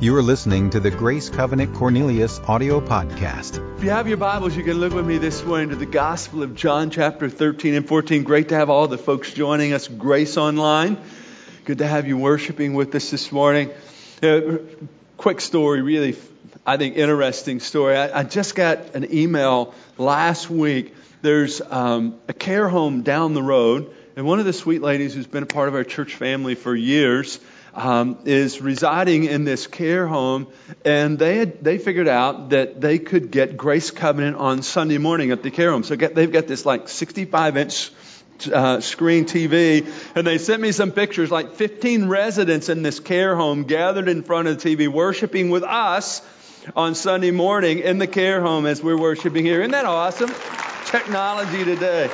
You are listening to the Grace Covenant Cornelius audio podcast. If you have your Bibles, you can look with me this morning to the Gospel of John, chapter 13 and 14. Great to have all the folks joining us, Grace Online. Good to have you worshiping with us this morning. Uh, quick story, really, I think, interesting story. I, I just got an email last week. There's um, a care home down the road, and one of the sweet ladies who's been a part of our church family for years um, is residing in this care home, and they had, they figured out that they could get Grace Covenant on Sunday morning at the care home. So get, they've got this like 65 inch uh, screen TV, and they sent me some pictures, like 15 residents in this care home gathered in front of the TV, worshiping with us on Sunday morning in the care home as we're worshiping here. Isn't that awesome? Technology today.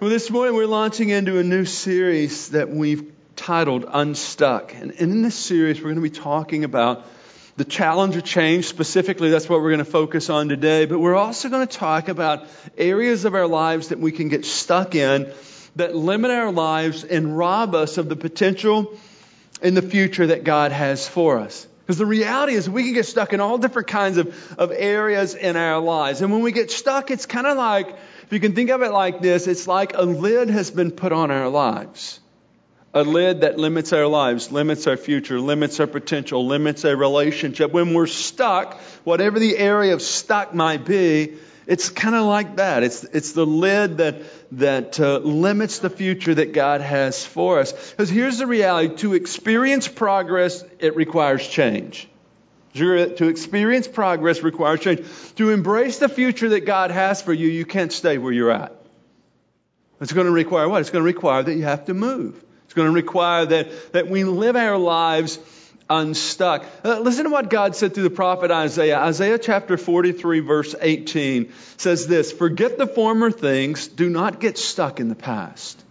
Well, this morning we're launching into a new series that we've titled Unstuck. And in this series, we're going to be talking about the challenge of change. Specifically, that's what we're going to focus on today. But we're also going to talk about areas of our lives that we can get stuck in that limit our lives and rob us of the potential in the future that God has for us. Because the reality is we can get stuck in all different kinds of, of areas in our lives. And when we get stuck, it's kind of like if you can think of it like this, it's like a lid has been put on our lives. A lid that limits our lives, limits our future, limits our potential, limits our relationship. When we're stuck, whatever the area of stuck might be, it's kind of like that. It's, it's the lid that, that uh, limits the future that God has for us. Because here's the reality to experience progress, it requires change. To experience progress requires change. To embrace the future that God has for you, you can't stay where you're at. It's going to require what? It's going to require that you have to move. It's going to require that, that we live our lives unstuck. Uh, listen to what God said through the prophet Isaiah. Isaiah chapter 43, verse 18 says this Forget the former things, do not get stuck in the past.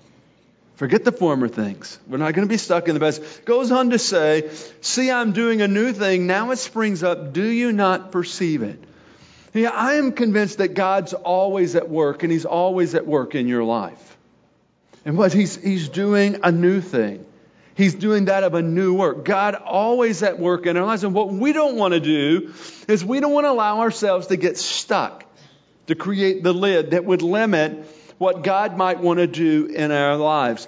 Forget the former things. We're not going to be stuck in the past. Goes on to say, See, I'm doing a new thing. Now it springs up. Do you not perceive it? Yeah, I am convinced that God's always at work, and He's always at work in your life. And what He's, he's doing a new thing. He's doing that of a new work. God always at work in our lives. And what we don't want to do is we don't want to allow ourselves to get stuck, to create the lid that would limit what God might want to do in our lives.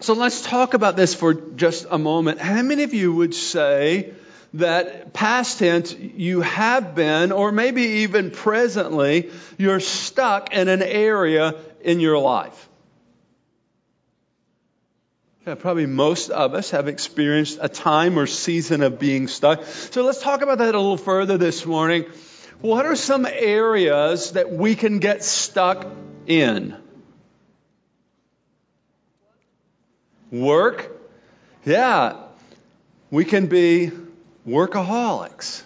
So let's talk about this for just a moment. How many of you would say that past tense you have been, or maybe even presently, you're stuck in an area in your life? Yeah, probably most of us have experienced a time or season of being stuck. So let's talk about that a little further this morning. What are some areas that we can get stuck in? Work? Yeah, we can be workaholics.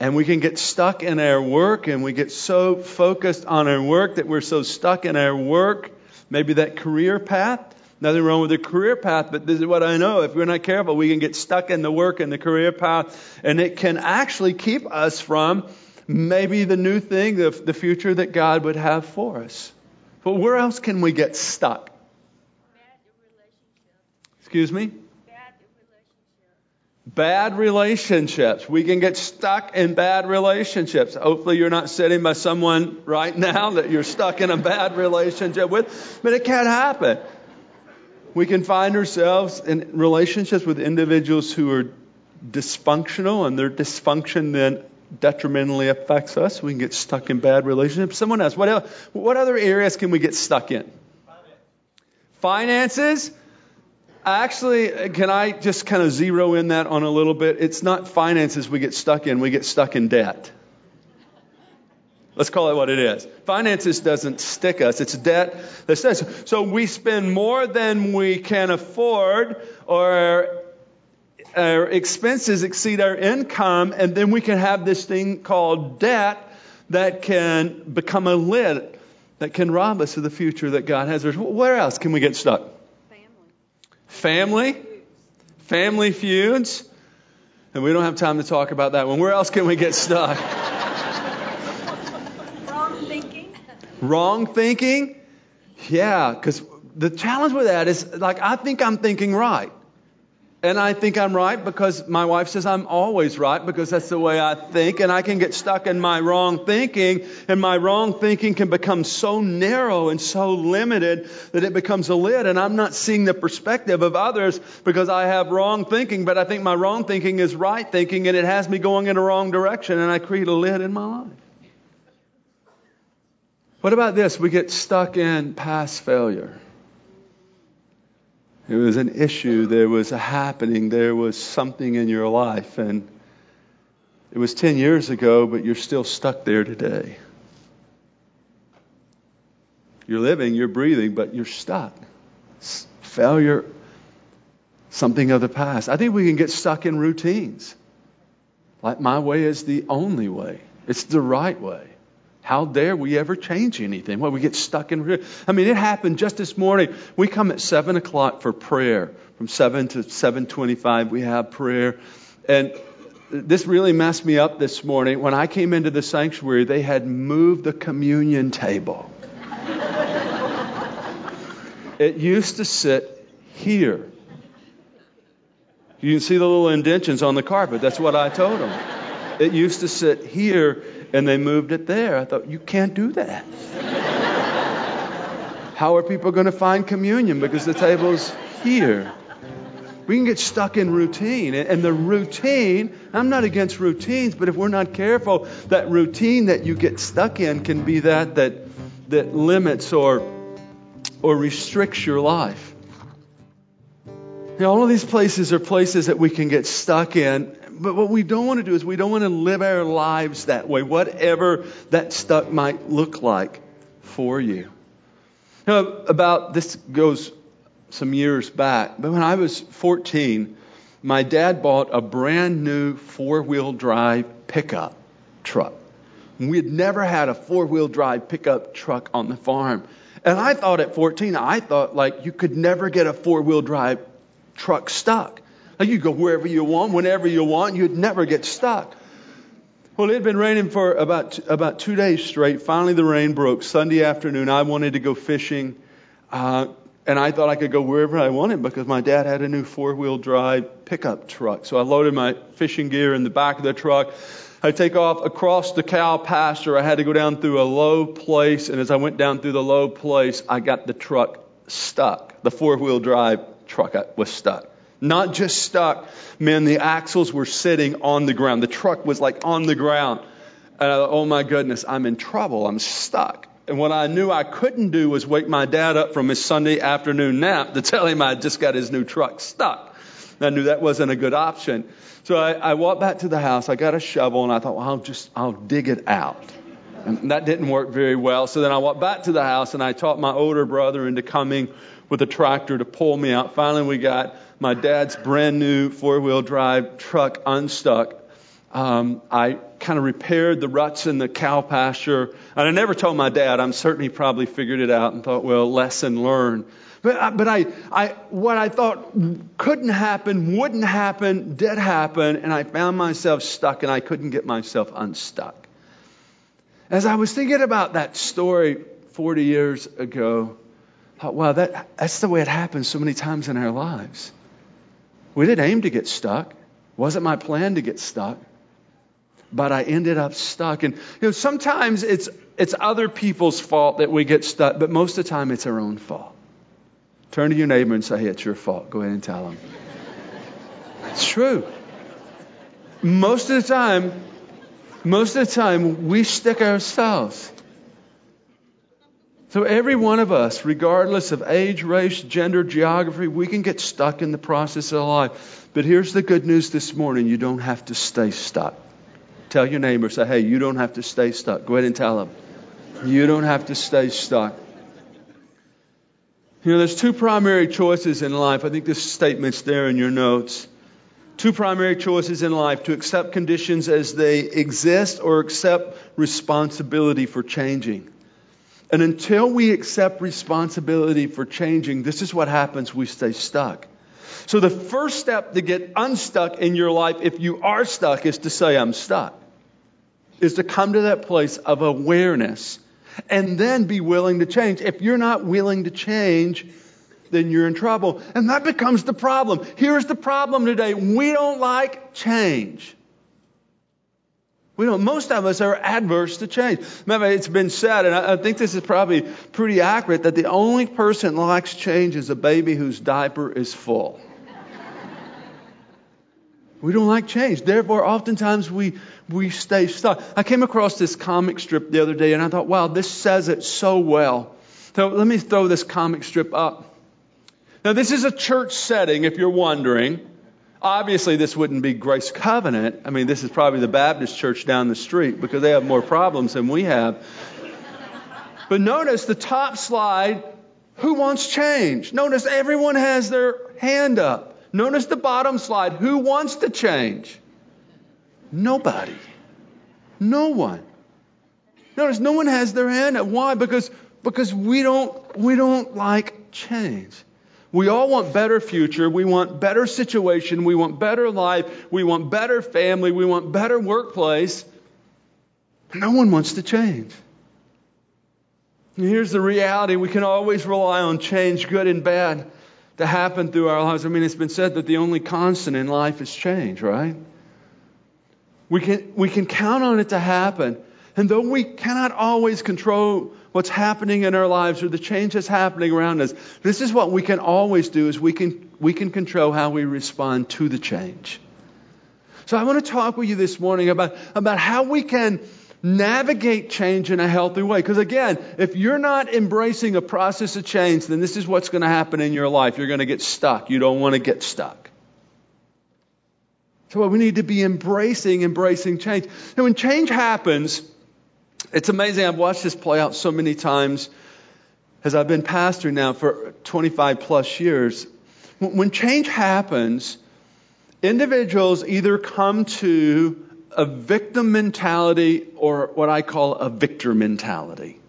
And we can get stuck in our work and we get so focused on our work that we're so stuck in our work, maybe that career path. Nothing wrong with the career path, but this is what I know. If we're not careful, we can get stuck in the work and the career path, and it can actually keep us from maybe the new thing, the, the future that God would have for us. But where else can we get stuck? Excuse me? Bad relationships. We can get stuck in bad relationships. Hopefully, you're not sitting by someone right now that you're stuck in a bad relationship with, but it can happen. We can find ourselves in relationships with individuals who are dysfunctional, and their dysfunction then detrimentally affects us. We can get stuck in bad relationships. Someone else, what, else, what other areas can we get stuck in? Finances. Actually, can I just kind of zero in that on a little bit? It's not finances we get stuck in, we get stuck in debt. Let's call it what it is. Finances doesn't stick us. It's debt that says. So we spend more than we can afford or our expenses exceed our income, and then we can have this thing called debt that can become a lid that can rob us of the future that God has. Where else can we get stuck? Family. Family. Family feuds. And we don't have time to talk about that one. Where else can we get stuck? Wrong thinking. Wrong thinking? Yeah, because the challenge with that is like, I think I'm thinking right. And I think I'm right because my wife says I'm always right because that's the way I think. And I can get stuck in my wrong thinking. And my wrong thinking can become so narrow and so limited that it becomes a lid. And I'm not seeing the perspective of others because I have wrong thinking. But I think my wrong thinking is right thinking and it has me going in a wrong direction. And I create a lid in my life. What about this? We get stuck in past failure. It was an issue, there was a happening, there was something in your life, and it was 10 years ago, but you're still stuck there today. You're living, you're breathing, but you're stuck. Failure, something of the past. I think we can get stuck in routines. Like my way is the only way, it's the right way. How dare we ever change anything? Well, we get stuck in. I mean, it happened just this morning. We come at seven o'clock for prayer. From seven to seven twenty-five, we have prayer, and this really messed me up this morning. When I came into the sanctuary, they had moved the communion table. it used to sit here. You can see the little indentions on the carpet. That's what I told them. It used to sit here and they moved it there. I thought, you can't do that. How are people going to find communion? Because the table's here. We can get stuck in routine. And the routine, I'm not against routines, but if we're not careful, that routine that you get stuck in can be that that, that limits or, or restricts your life. You know, all of these places are places that we can get stuck in but what we don't want to do is we don't want to live our lives that way, whatever that stuck might look like for you. you know, about this goes some years back, but when I was 14, my dad bought a brand new four wheel drive pickup truck. We had never had a four wheel drive pickup truck on the farm. And I thought at 14, I thought like you could never get a four wheel drive truck stuck. You go wherever you want, whenever you want. You'd never get stuck. Well, it had been raining for about about two days straight. Finally, the rain broke. Sunday afternoon, I wanted to go fishing, uh, and I thought I could go wherever I wanted because my dad had a new four-wheel drive pickup truck. So I loaded my fishing gear in the back of the truck. I take off across the cow pasture. I had to go down through a low place, and as I went down through the low place, I got the truck stuck. The four-wheel drive truck was stuck. Not just stuck, man, the axles were sitting on the ground. The truck was like on the ground. And I thought, oh my goodness, I'm in trouble. I'm stuck. And what I knew I couldn't do was wake my dad up from his Sunday afternoon nap to tell him I just got his new truck stuck. I knew that wasn't a good option. So I, I walked back to the house. I got a shovel and I thought, well, I'll just, I'll dig it out. And that didn't work very well. So then I walked back to the house and I taught my older brother into coming with a tractor to pull me out. Finally, we got my dad's brand new four wheel drive truck unstuck. Um, I kind of repaired the ruts in the cow pasture. And I never told my dad. I'm certain he probably figured it out and thought, well, lesson learned. But, but I, I, what I thought couldn't happen, wouldn't happen, did happen, and I found myself stuck and I couldn't get myself unstuck. As I was thinking about that story 40 years ago, I thought, wow, that, that's the way it happens so many times in our lives. We didn't aim to get stuck. Wasn't my plan to get stuck. But I ended up stuck. And you know, sometimes it's it's other people's fault that we get stuck, but most of the time it's our own fault. Turn to your neighbor and say, hey, it's your fault. Go ahead and tell them. It's true. Most of the time, most of the time, we stick ourselves. So, every one of us, regardless of age, race, gender, geography, we can get stuck in the process of life. But here's the good news this morning you don't have to stay stuck. Tell your neighbor, say, hey, you don't have to stay stuck. Go ahead and tell them. You don't have to stay stuck. You know, there's two primary choices in life. I think this statement's there in your notes. Two primary choices in life to accept conditions as they exist or accept responsibility for changing. And until we accept responsibility for changing, this is what happens we stay stuck. So the first step to get unstuck in your life, if you are stuck, is to say, I'm stuck. Is to come to that place of awareness and then be willing to change. If you're not willing to change, then you're in trouble. And that becomes the problem. Here's the problem today. We don't like change. We don't, most of us are adverse to change. Remember, it's been said, and I, I think this is probably pretty accurate, that the only person likes change is a baby whose diaper is full. we don't like change. Therefore, oftentimes we, we stay stuck. I came across this comic strip the other day, and I thought, wow, this says it so well. So let me throw this comic strip up. Now, this is a church setting, if you're wondering. Obviously, this wouldn't be Grace Covenant. I mean, this is probably the Baptist church down the street because they have more problems than we have. But notice the top slide who wants change? Notice everyone has their hand up. Notice the bottom slide who wants to change? Nobody. No one. Notice no one has their hand up. Why? Because, because we, don't, we don't like change. We all want better future. We want better situation. We want better life. We want better family. We want better workplace. No one wants to change. Here's the reality. We can always rely on change, good and bad, to happen through our lives. I mean, it's been said that the only constant in life is change, right? We can, we can count on it to happen. And though we cannot always control what's happening in our lives or the change that's happening around us, this is what we can always do is we can, we can control how we respond to the change. So I want to talk with you this morning about, about how we can navigate change in a healthy way. Because again, if you're not embracing a process of change, then this is what's going to happen in your life. You're going to get stuck. You don't want to get stuck. So we need to be embracing, embracing change. And when change happens, it's amazing. I've watched this play out so many times as I've been pastor now for 25 plus years. When change happens, individuals either come to a victim mentality or what I call a victor mentality.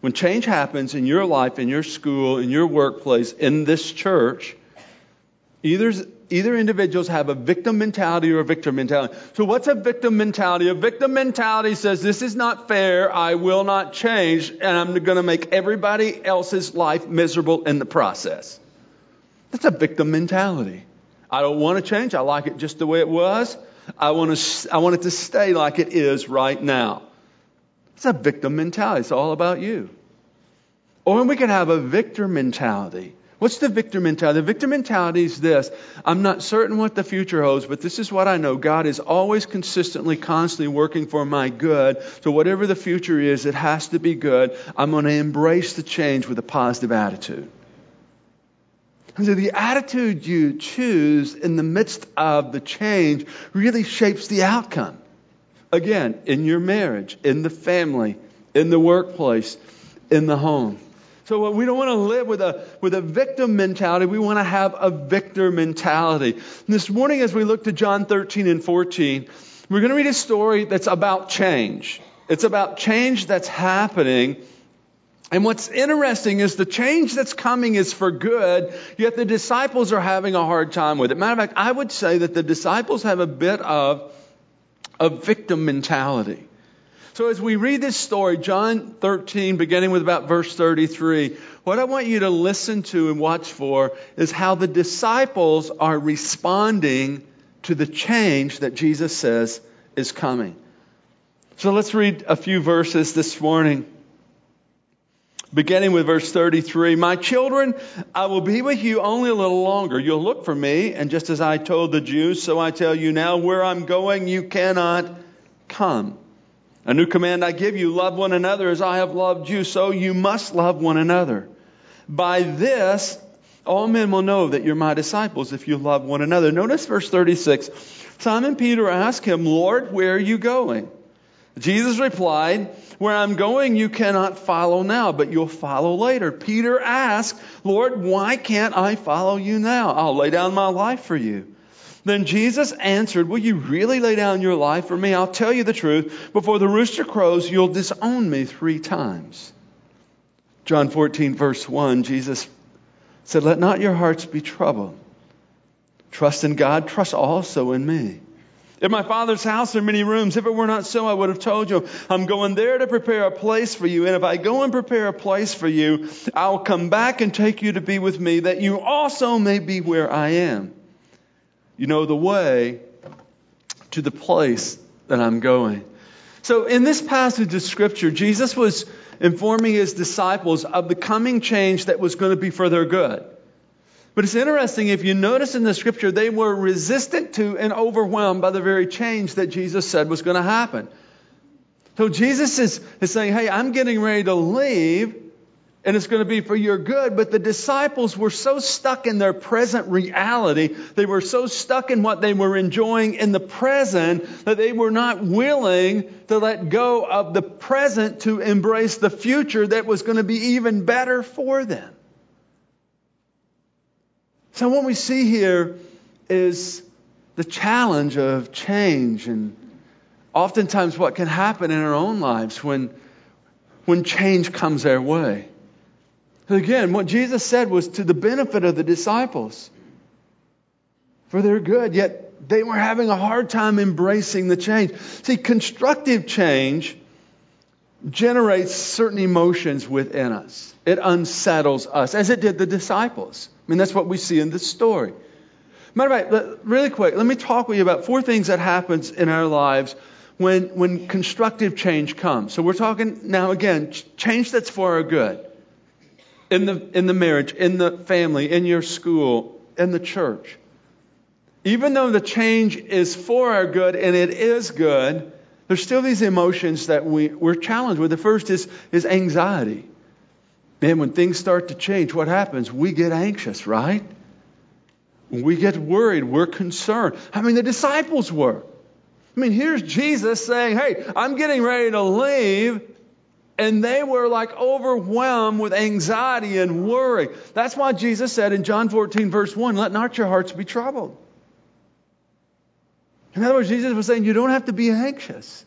When change happens in your life, in your school, in your workplace, in this church, either either individuals have a victim mentality or a victor mentality. So what's a victim mentality? A victim mentality says, this is not fair. I will not change and I'm going to make everybody else's life miserable in the process. That's a victim mentality. I don't want to change. I like it just the way it was. I want to, I want it to stay like it is right now. It's a victim mentality. It's all about you. Or we can have a victor mentality. What's the victor mentality? The victor mentality is this I'm not certain what the future holds, but this is what I know. God is always consistently, constantly working for my good. So, whatever the future is, it has to be good. I'm going to embrace the change with a positive attitude. And so, the attitude you choose in the midst of the change really shapes the outcome. Again, in your marriage, in the family, in the workplace, in the home. So uh, we don't want to live with a, with a victim mentality. We want to have a victor mentality. And this morning, as we look to John 13 and 14, we're going to read a story that's about change. It's about change that's happening. And what's interesting is the change that's coming is for good, yet the disciples are having a hard time with it. Matter of fact, I would say that the disciples have a bit of a victim mentality. So as we read this story, John 13, beginning with about verse 33, what I want you to listen to and watch for is how the disciples are responding to the change that Jesus says is coming. So let's read a few verses this morning. Beginning with verse 33, My children, I will be with you only a little longer. You'll look for me, and just as I told the Jews, so I tell you now, where I'm going, you cannot come. A new command I give you love one another as I have loved you, so you must love one another. By this, all men will know that you're my disciples if you love one another. Notice verse 36. Simon Peter asked him, Lord, where are you going? Jesus replied, Where I'm going, you cannot follow now, but you'll follow later. Peter asked, Lord, why can't I follow you now? I'll lay down my life for you. Then Jesus answered, Will you really lay down your life for me? I'll tell you the truth. Before the rooster crows, you'll disown me three times. John 14, verse 1, Jesus said, Let not your hearts be troubled. Trust in God, trust also in me. In my Father's house are many rooms. If it were not so, I would have told you. I'm going there to prepare a place for you. And if I go and prepare a place for you, I'll come back and take you to be with me, that you also may be where I am. You know the way to the place that I'm going. So in this passage of Scripture, Jesus was informing his disciples of the coming change that was going to be for their good. But it's interesting, if you notice in the scripture, they were resistant to and overwhelmed by the very change that Jesus said was going to happen. So Jesus is, is saying, Hey, I'm getting ready to leave, and it's going to be for your good. But the disciples were so stuck in their present reality, they were so stuck in what they were enjoying in the present, that they were not willing to let go of the present to embrace the future that was going to be even better for them. So, what we see here is the challenge of change and oftentimes what can happen in our own lives when, when change comes our way. Again, what Jesus said was to the benefit of the disciples for their good, yet they were having a hard time embracing the change. See, constructive change generates certain emotions within us. It unsettles us, as it did the disciples. I mean, that's what we see in this story. Matter of fact, really quick, let me talk with you about four things that happens in our lives when, when constructive change comes. So we're talking now again, change that's for our good. In the, in the marriage, in the family, in your school, in the church. Even though the change is for our good and it is good, there's still these emotions that we, we're challenged with. The first is, is anxiety. Man, when things start to change, what happens? We get anxious, right? We get worried. We're concerned. I mean, the disciples were. I mean, here's Jesus saying, Hey, I'm getting ready to leave. And they were like overwhelmed with anxiety and worry. That's why Jesus said in John 14, verse 1, Let not your hearts be troubled. In other words, Jesus was saying, You don't have to be anxious.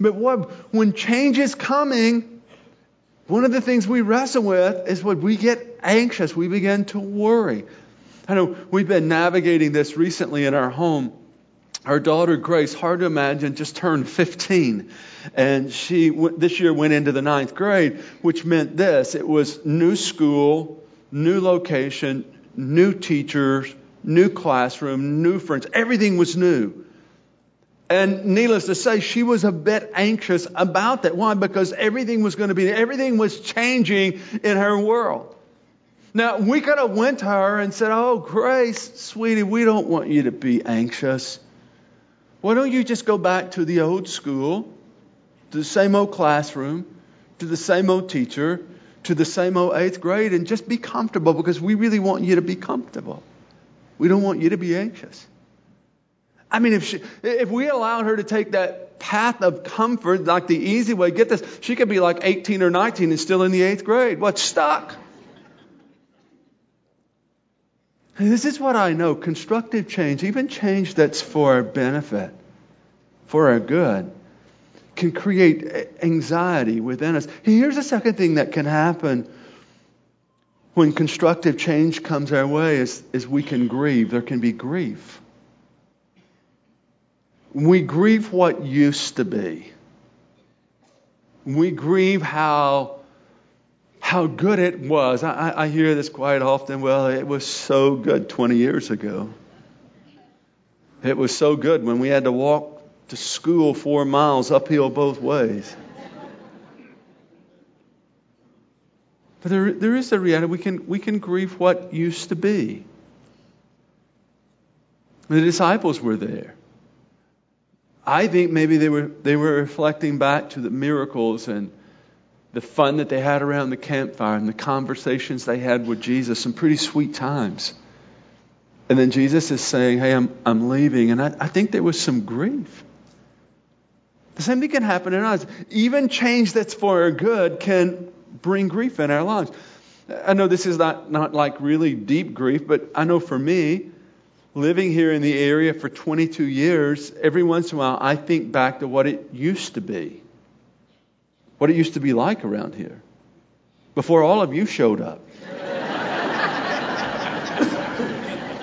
But what, when change is coming, one of the things we wrestle with is when we get anxious, we begin to worry. I know we've been navigating this recently in our home. Our daughter Grace, hard to imagine, just turned 15. And she this year went into the ninth grade, which meant this it was new school, new location, new teachers, new classroom, new friends. Everything was new. And needless to say, she was a bit anxious about that. Why? Because everything was going to be, everything was changing in her world. Now, we could have went to her and said, Oh, Grace, sweetie, we don't want you to be anxious. Why don't you just go back to the old school, to the same old classroom, to the same old teacher, to the same old eighth grade, and just be comfortable because we really want you to be comfortable. We don't want you to be anxious. I mean, if, she, if we allowed her to take that path of comfort, like the easy way, get this, she could be like 18 or 19 and still in the eighth grade. What, stuck? This is what I know constructive change, even change that's for our benefit, for our good, can create anxiety within us. Here's a second thing that can happen when constructive change comes our way is, is we can grieve. There can be grief. We grieve what used to be. We grieve how, how good it was. I, I hear this quite often. Well, it was so good 20 years ago. It was so good when we had to walk to school four miles uphill both ways. But there, there is a reality. We can, we can grieve what used to be. The disciples were there. I think maybe they were, they were reflecting back to the miracles and the fun that they had around the campfire and the conversations they had with Jesus, some pretty sweet times. And then Jesus is saying, Hey, I'm, I'm leaving. And I, I think there was some grief. The same thing can happen in us. Even change that's for our good can bring grief in our lives. I know this is not, not like really deep grief, but I know for me, living here in the area for 22 years, every once in a while I think back to what it used to be, what it used to be like around here before all of you showed up.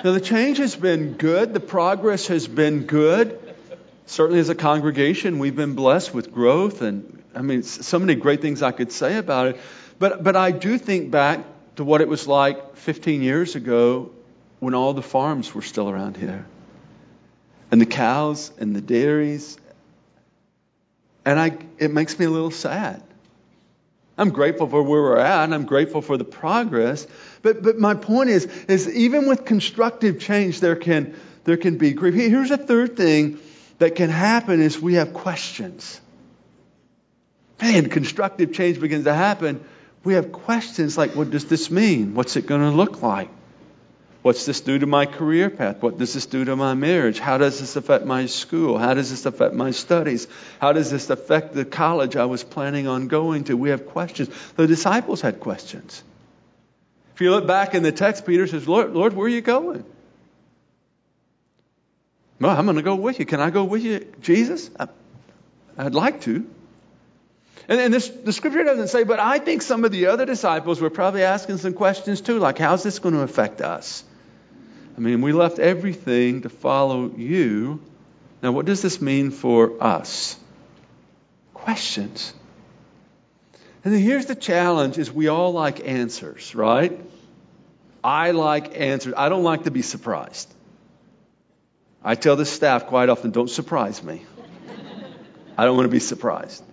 now, the change has been good, the progress has been good, Certainly, as a congregation, we've been blessed with growth, and I mean, so many great things I could say about it. But, but I do think back to what it was like 15 years ago when all the farms were still around here, and the cows and the dairies. And I, it makes me a little sad. I'm grateful for where we're at, and I'm grateful for the progress. But, but my point is, is even with constructive change, there can, there can be grief. Here's a third thing that can happen is we have questions. Man, constructive change begins to happen. We have questions like, what does this mean? What's it going to look like? What's this do to my career path? What does this do to my marriage? How does this affect my school? How does this affect my studies? How does this affect the college I was planning on going to? We have questions. The disciples had questions. If you look back in the text, Peter says, Lord, Lord where are you going? Well, I'm going to go with you. Can I go with you, Jesus? I, would like to. And, and this, the scripture doesn't say, but I think some of the other disciples were probably asking some questions too, like, how's this going to affect us? I mean, we left everything to follow you. Now, what does this mean for us? Questions. And then here's the challenge is we all like answers, right? I like answers. I don't like to be surprised. I tell the staff quite often, don't surprise me. I don't want to be surprised.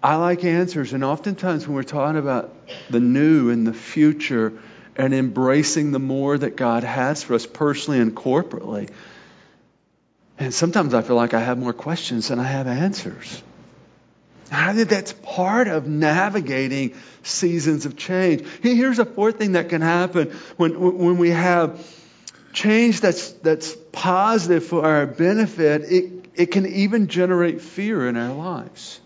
I like answers, and oftentimes when we're talking about the new and the future and embracing the more that God has for us personally and corporately, and sometimes I feel like I have more questions than I have answers. I think that's part of navigating seasons of change. Here's a fourth thing that can happen when, when we have change that's, that's positive for our benefit. It, it can even generate fear in our lives.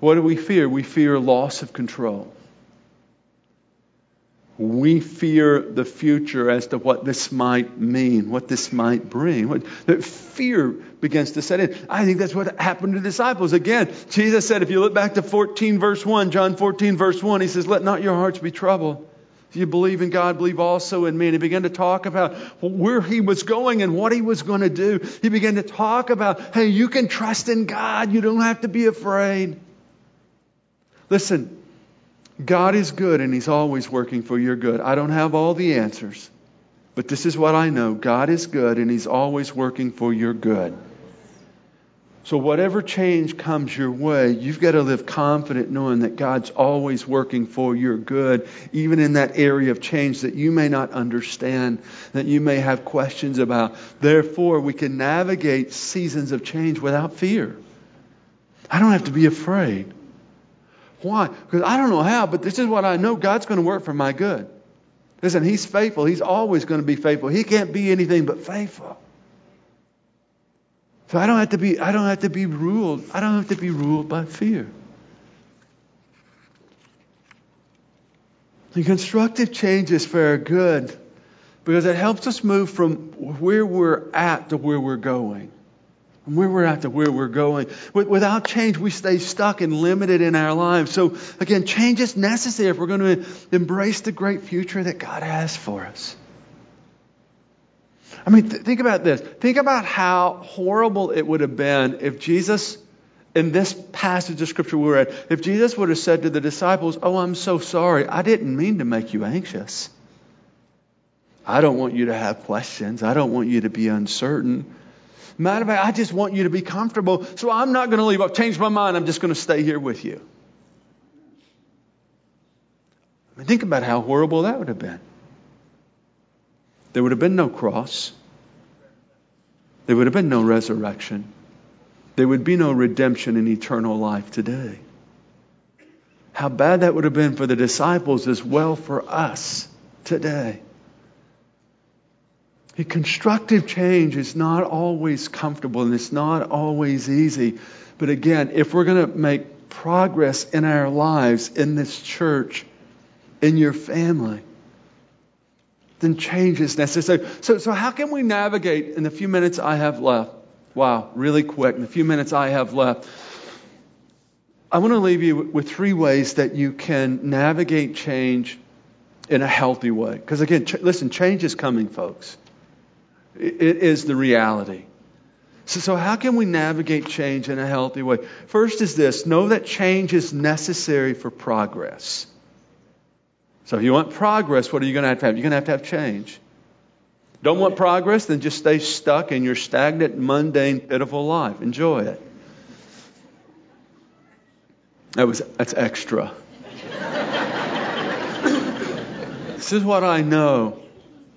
What do we fear? We fear loss of control. We fear the future as to what this might mean, what this might bring. What, fear begins to set in. I think that's what happened to the disciples. Again, Jesus said, if you look back to 14 verse 1, John 14 verse 1, he says, Let not your hearts be troubled. If you believe in God, believe also in me. And he began to talk about where he was going and what he was going to do. He began to talk about, hey, you can trust in God. You don't have to be afraid. Listen, God is good and He's always working for your good. I don't have all the answers, but this is what I know God is good and He's always working for your good. So, whatever change comes your way, you've got to live confident knowing that God's always working for your good, even in that area of change that you may not understand, that you may have questions about. Therefore, we can navigate seasons of change without fear. I don't have to be afraid. Why? Because I don't know how, but this is what I know God's going to work for my good. Listen, He's faithful. He's always going to be faithful. He can't be anything but faithful. So I don't have to be, I don't have to be ruled. I don't have to be ruled by fear. The constructive change is for our good because it helps us move from where we're at to where we're going. From where we're at to where we're going. Without change, we stay stuck and limited in our lives. So, again, change is necessary if we're going to embrace the great future that God has for us. I mean, th- think about this. Think about how horrible it would have been if Jesus, in this passage of Scripture we read, if Jesus would have said to the disciples, Oh, I'm so sorry. I didn't mean to make you anxious. I don't want you to have questions. I don't want you to be uncertain. Matter of fact, I just want you to be comfortable. So I'm not going to leave. I've changed my mind. I'm just going to stay here with you. I mean, think about how horrible that would have been. There would have been no cross. There would have been no resurrection. There would be no redemption in eternal life today. How bad that would have been for the disciples as well for us today. A constructive change is not always comfortable and it's not always easy. But again, if we're going to make progress in our lives, in this church, in your family, then change is necessary. So, so how can we navigate in the few minutes I have left? Wow, really quick, in the few minutes I have left. I want to leave you with three ways that you can navigate change in a healthy way. Because again, ch- listen, change is coming, folks. It is the reality. So, so, how can we navigate change in a healthy way? First is this know that change is necessary for progress. So, if you want progress, what are you going to have to have? You're going to have to have change. Don't want progress? Then just stay stuck in your stagnant, mundane, pitiful life. Enjoy it. That was, that's extra. this is what I know.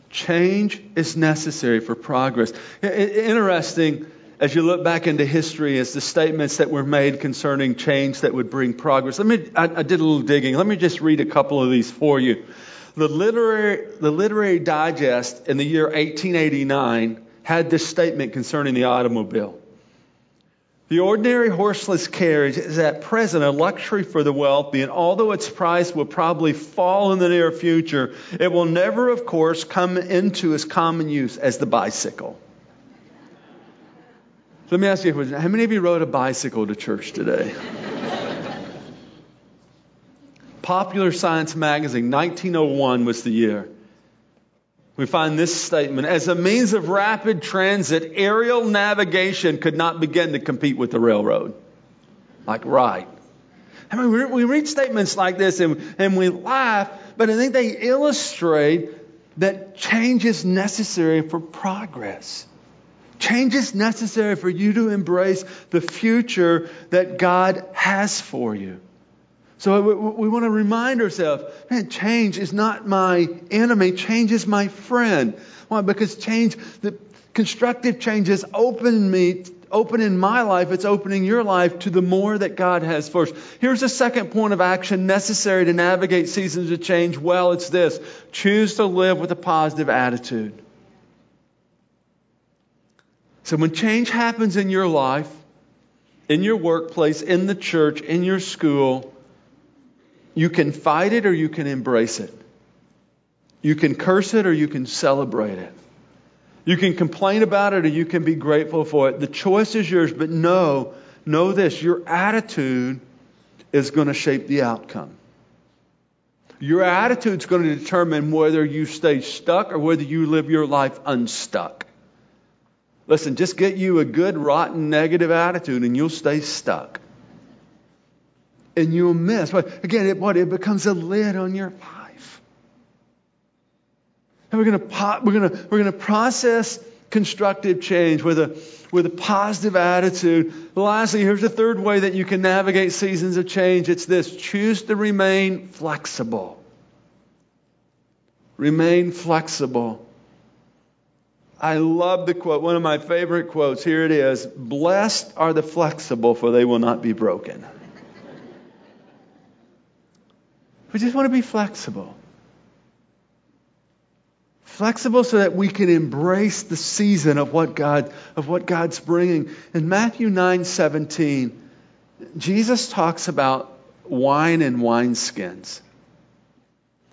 Change is necessary for progress. Interesting as you look back into history as the statements that were made concerning change that would bring progress. Let me, I, I, did a little digging. Let me just read a couple of these for you. The literary, the literary digest in the year 1889 had this statement concerning the automobile. The ordinary horseless carriage is at present a luxury for the wealthy, and although its price will probably fall in the near future, it will never, of course, come into as common use as the bicycle. Let me ask you a question. How many of you rode a bicycle to church today? Popular Science Magazine, 1901 was the year. We find this statement As a means of rapid transit, aerial navigation could not begin to compete with the railroad. Like, right. I mean, we, we read statements like this and, and we laugh, but I think they illustrate that change is necessary for progress. Change is necessary for you to embrace the future that God has for you. So we, we want to remind ourselves, man, change is not my enemy. Change is my friend. Why? Because change, the constructive change has opened me, open in my life. It's opening your life to the more that God has for us. Here's a second point of action necessary to navigate seasons of change well. It's this. Choose to live with a positive attitude. So when change happens in your life, in your workplace, in the church, in your school, you can fight it or you can embrace it. You can curse it or you can celebrate it. You can complain about it or you can be grateful for it. The choice is yours, but know, know this your attitude is going to shape the outcome. Your attitude is going to determine whether you stay stuck or whether you live your life unstuck. Listen, just get you a good, rotten, negative attitude and you'll stay stuck. And you'll miss. But again, it, what? It becomes a lid on your life. And we're going to, we're to, we're to process constructive change with a, with a positive attitude. Lastly, here's the third way that you can navigate seasons of change. It's this. Choose to remain flexible. Remain flexible. I love the quote, one of my favorite quotes. Here it is Blessed are the flexible, for they will not be broken. we just want to be flexible. Flexible so that we can embrace the season of what God of what God's bringing. In Matthew 9 17, Jesus talks about wine and wineskins.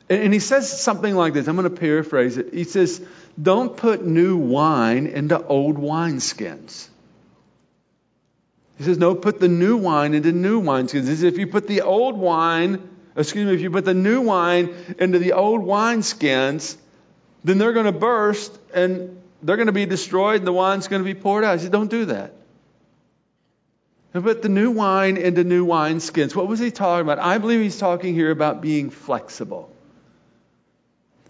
And he says something like this. I'm going to paraphrase it. He says, don't put new wine into old wineskins. He says, no, put the new wine into new wineskins. He says, if you put the old wine, excuse me, if you put the new wine into the old wineskins, then they're going to burst and they're going to be destroyed and the wine's going to be poured out. He said, don't do that. Put the new wine into new wineskins. What was he talking about? I believe he's talking here about being flexible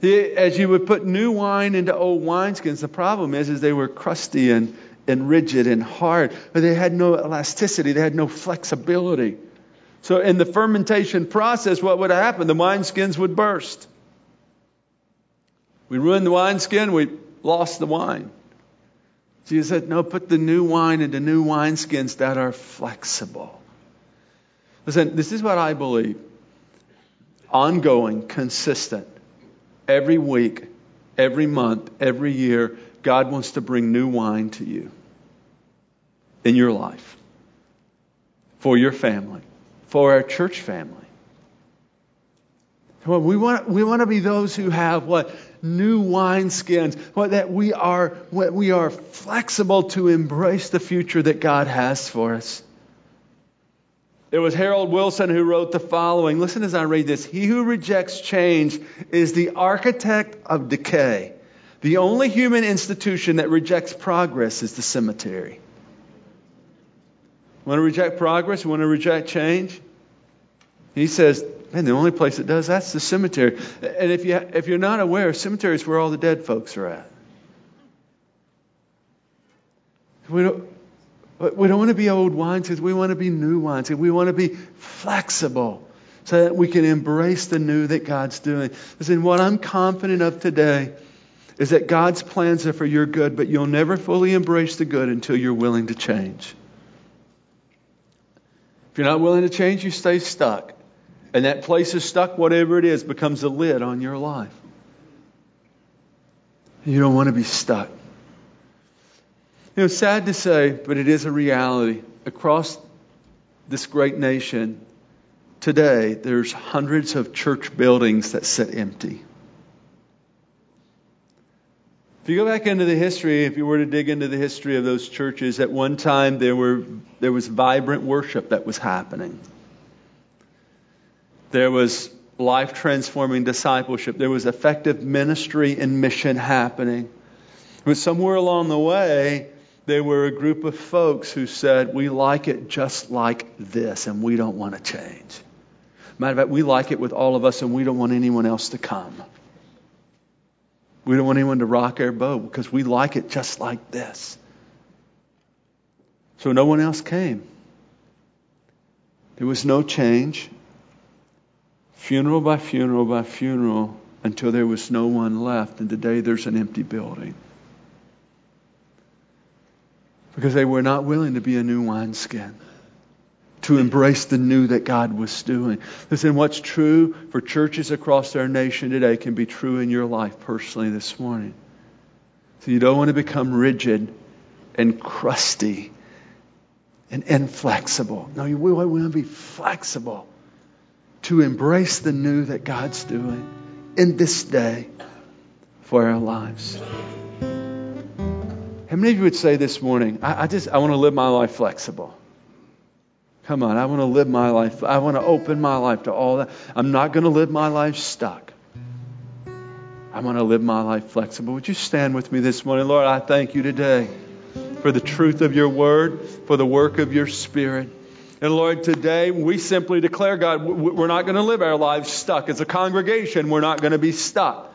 as you would put new wine into old wineskins, the problem is, is they were crusty and, and rigid and hard. But they had no elasticity. They had no flexibility. So in the fermentation process, what would happen? The wineskins would burst. We ruined the wineskin, we lost the wine. Jesus said, no, put the new wine into new wineskins that are flexible. Listen, this is what I believe. Ongoing, consistent Every week, every month, every year, God wants to bring new wine to you in your life, for your family, for our church family. Well, we want, we want to be those who have what? New wineskins. What, that we are, what, we are flexible to embrace the future that God has for us. It was Harold Wilson who wrote the following. Listen as I read this. He who rejects change is the architect of decay. The only human institution that rejects progress is the cemetery. Want to reject progress? Want to reject change? He says, man, the only place it does that's the cemetery. And if you if you're not aware, cemetery is where all the dead folks are at. We don't, we don't want to be old wineskins. We want to be new wineskins. We want to be flexible so that we can embrace the new that God's doing. Listen, what I'm confident of today is that God's plans are for your good, but you'll never fully embrace the good until you're willing to change. If you're not willing to change, you stay stuck. And that place is stuck, whatever it is, becomes a lid on your life. You don't want to be stuck. You know, sad to say, but it is a reality. Across this great nation, today, there's hundreds of church buildings that sit empty. If you go back into the history, if you were to dig into the history of those churches, at one time there, were, there was vibrant worship that was happening. There was life transforming discipleship. There was effective ministry and mission happening. But somewhere along the way, there were a group of folks who said, We like it just like this, and we don't want to change. Matter of fact, we like it with all of us, and we don't want anyone else to come. We don't want anyone to rock our boat because we like it just like this. So no one else came. There was no change. Funeral by funeral by funeral until there was no one left, and today there's an empty building because they were not willing to be a new wineskin, to embrace the new that God was doing. Listen, what's true for churches across our nation today can be true in your life personally this morning. So you don't want to become rigid and crusty and inflexible. No, you want to be flexible to embrace the new that God's doing in this day for our lives. How many of you would say this morning, I, I just I want to live my life flexible? Come on, I want to live my life. I want to open my life to all that. I'm not going to live my life stuck. I want to live my life flexible. Would you stand with me this morning? Lord, I thank you today for the truth of your word, for the work of your spirit. And Lord, today we simply declare, God, we're not going to live our lives stuck. As a congregation, we're not going to be stuck.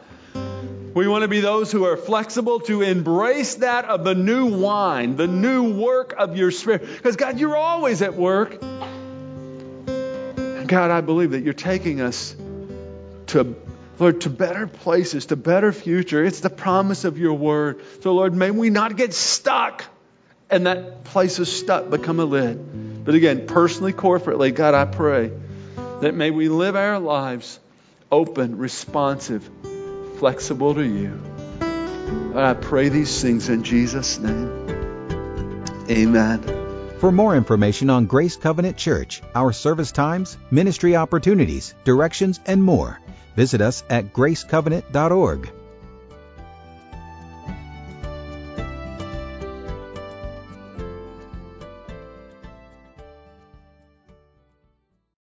We want to be those who are flexible to embrace that of the new wine, the new work of your spirit. Because, God, you're always at work. God, I believe that you're taking us to, Lord, to better places, to better future. It's the promise of your word. So, Lord, may we not get stuck and that place is stuck become a lid. But again, personally, corporately, God, I pray that may we live our lives open, responsive, flexible to you. I pray these things in Jesus' name. Amen. For more information on Grace Covenant Church, our service times, ministry opportunities, directions, and more, visit us at gracecovenant.org.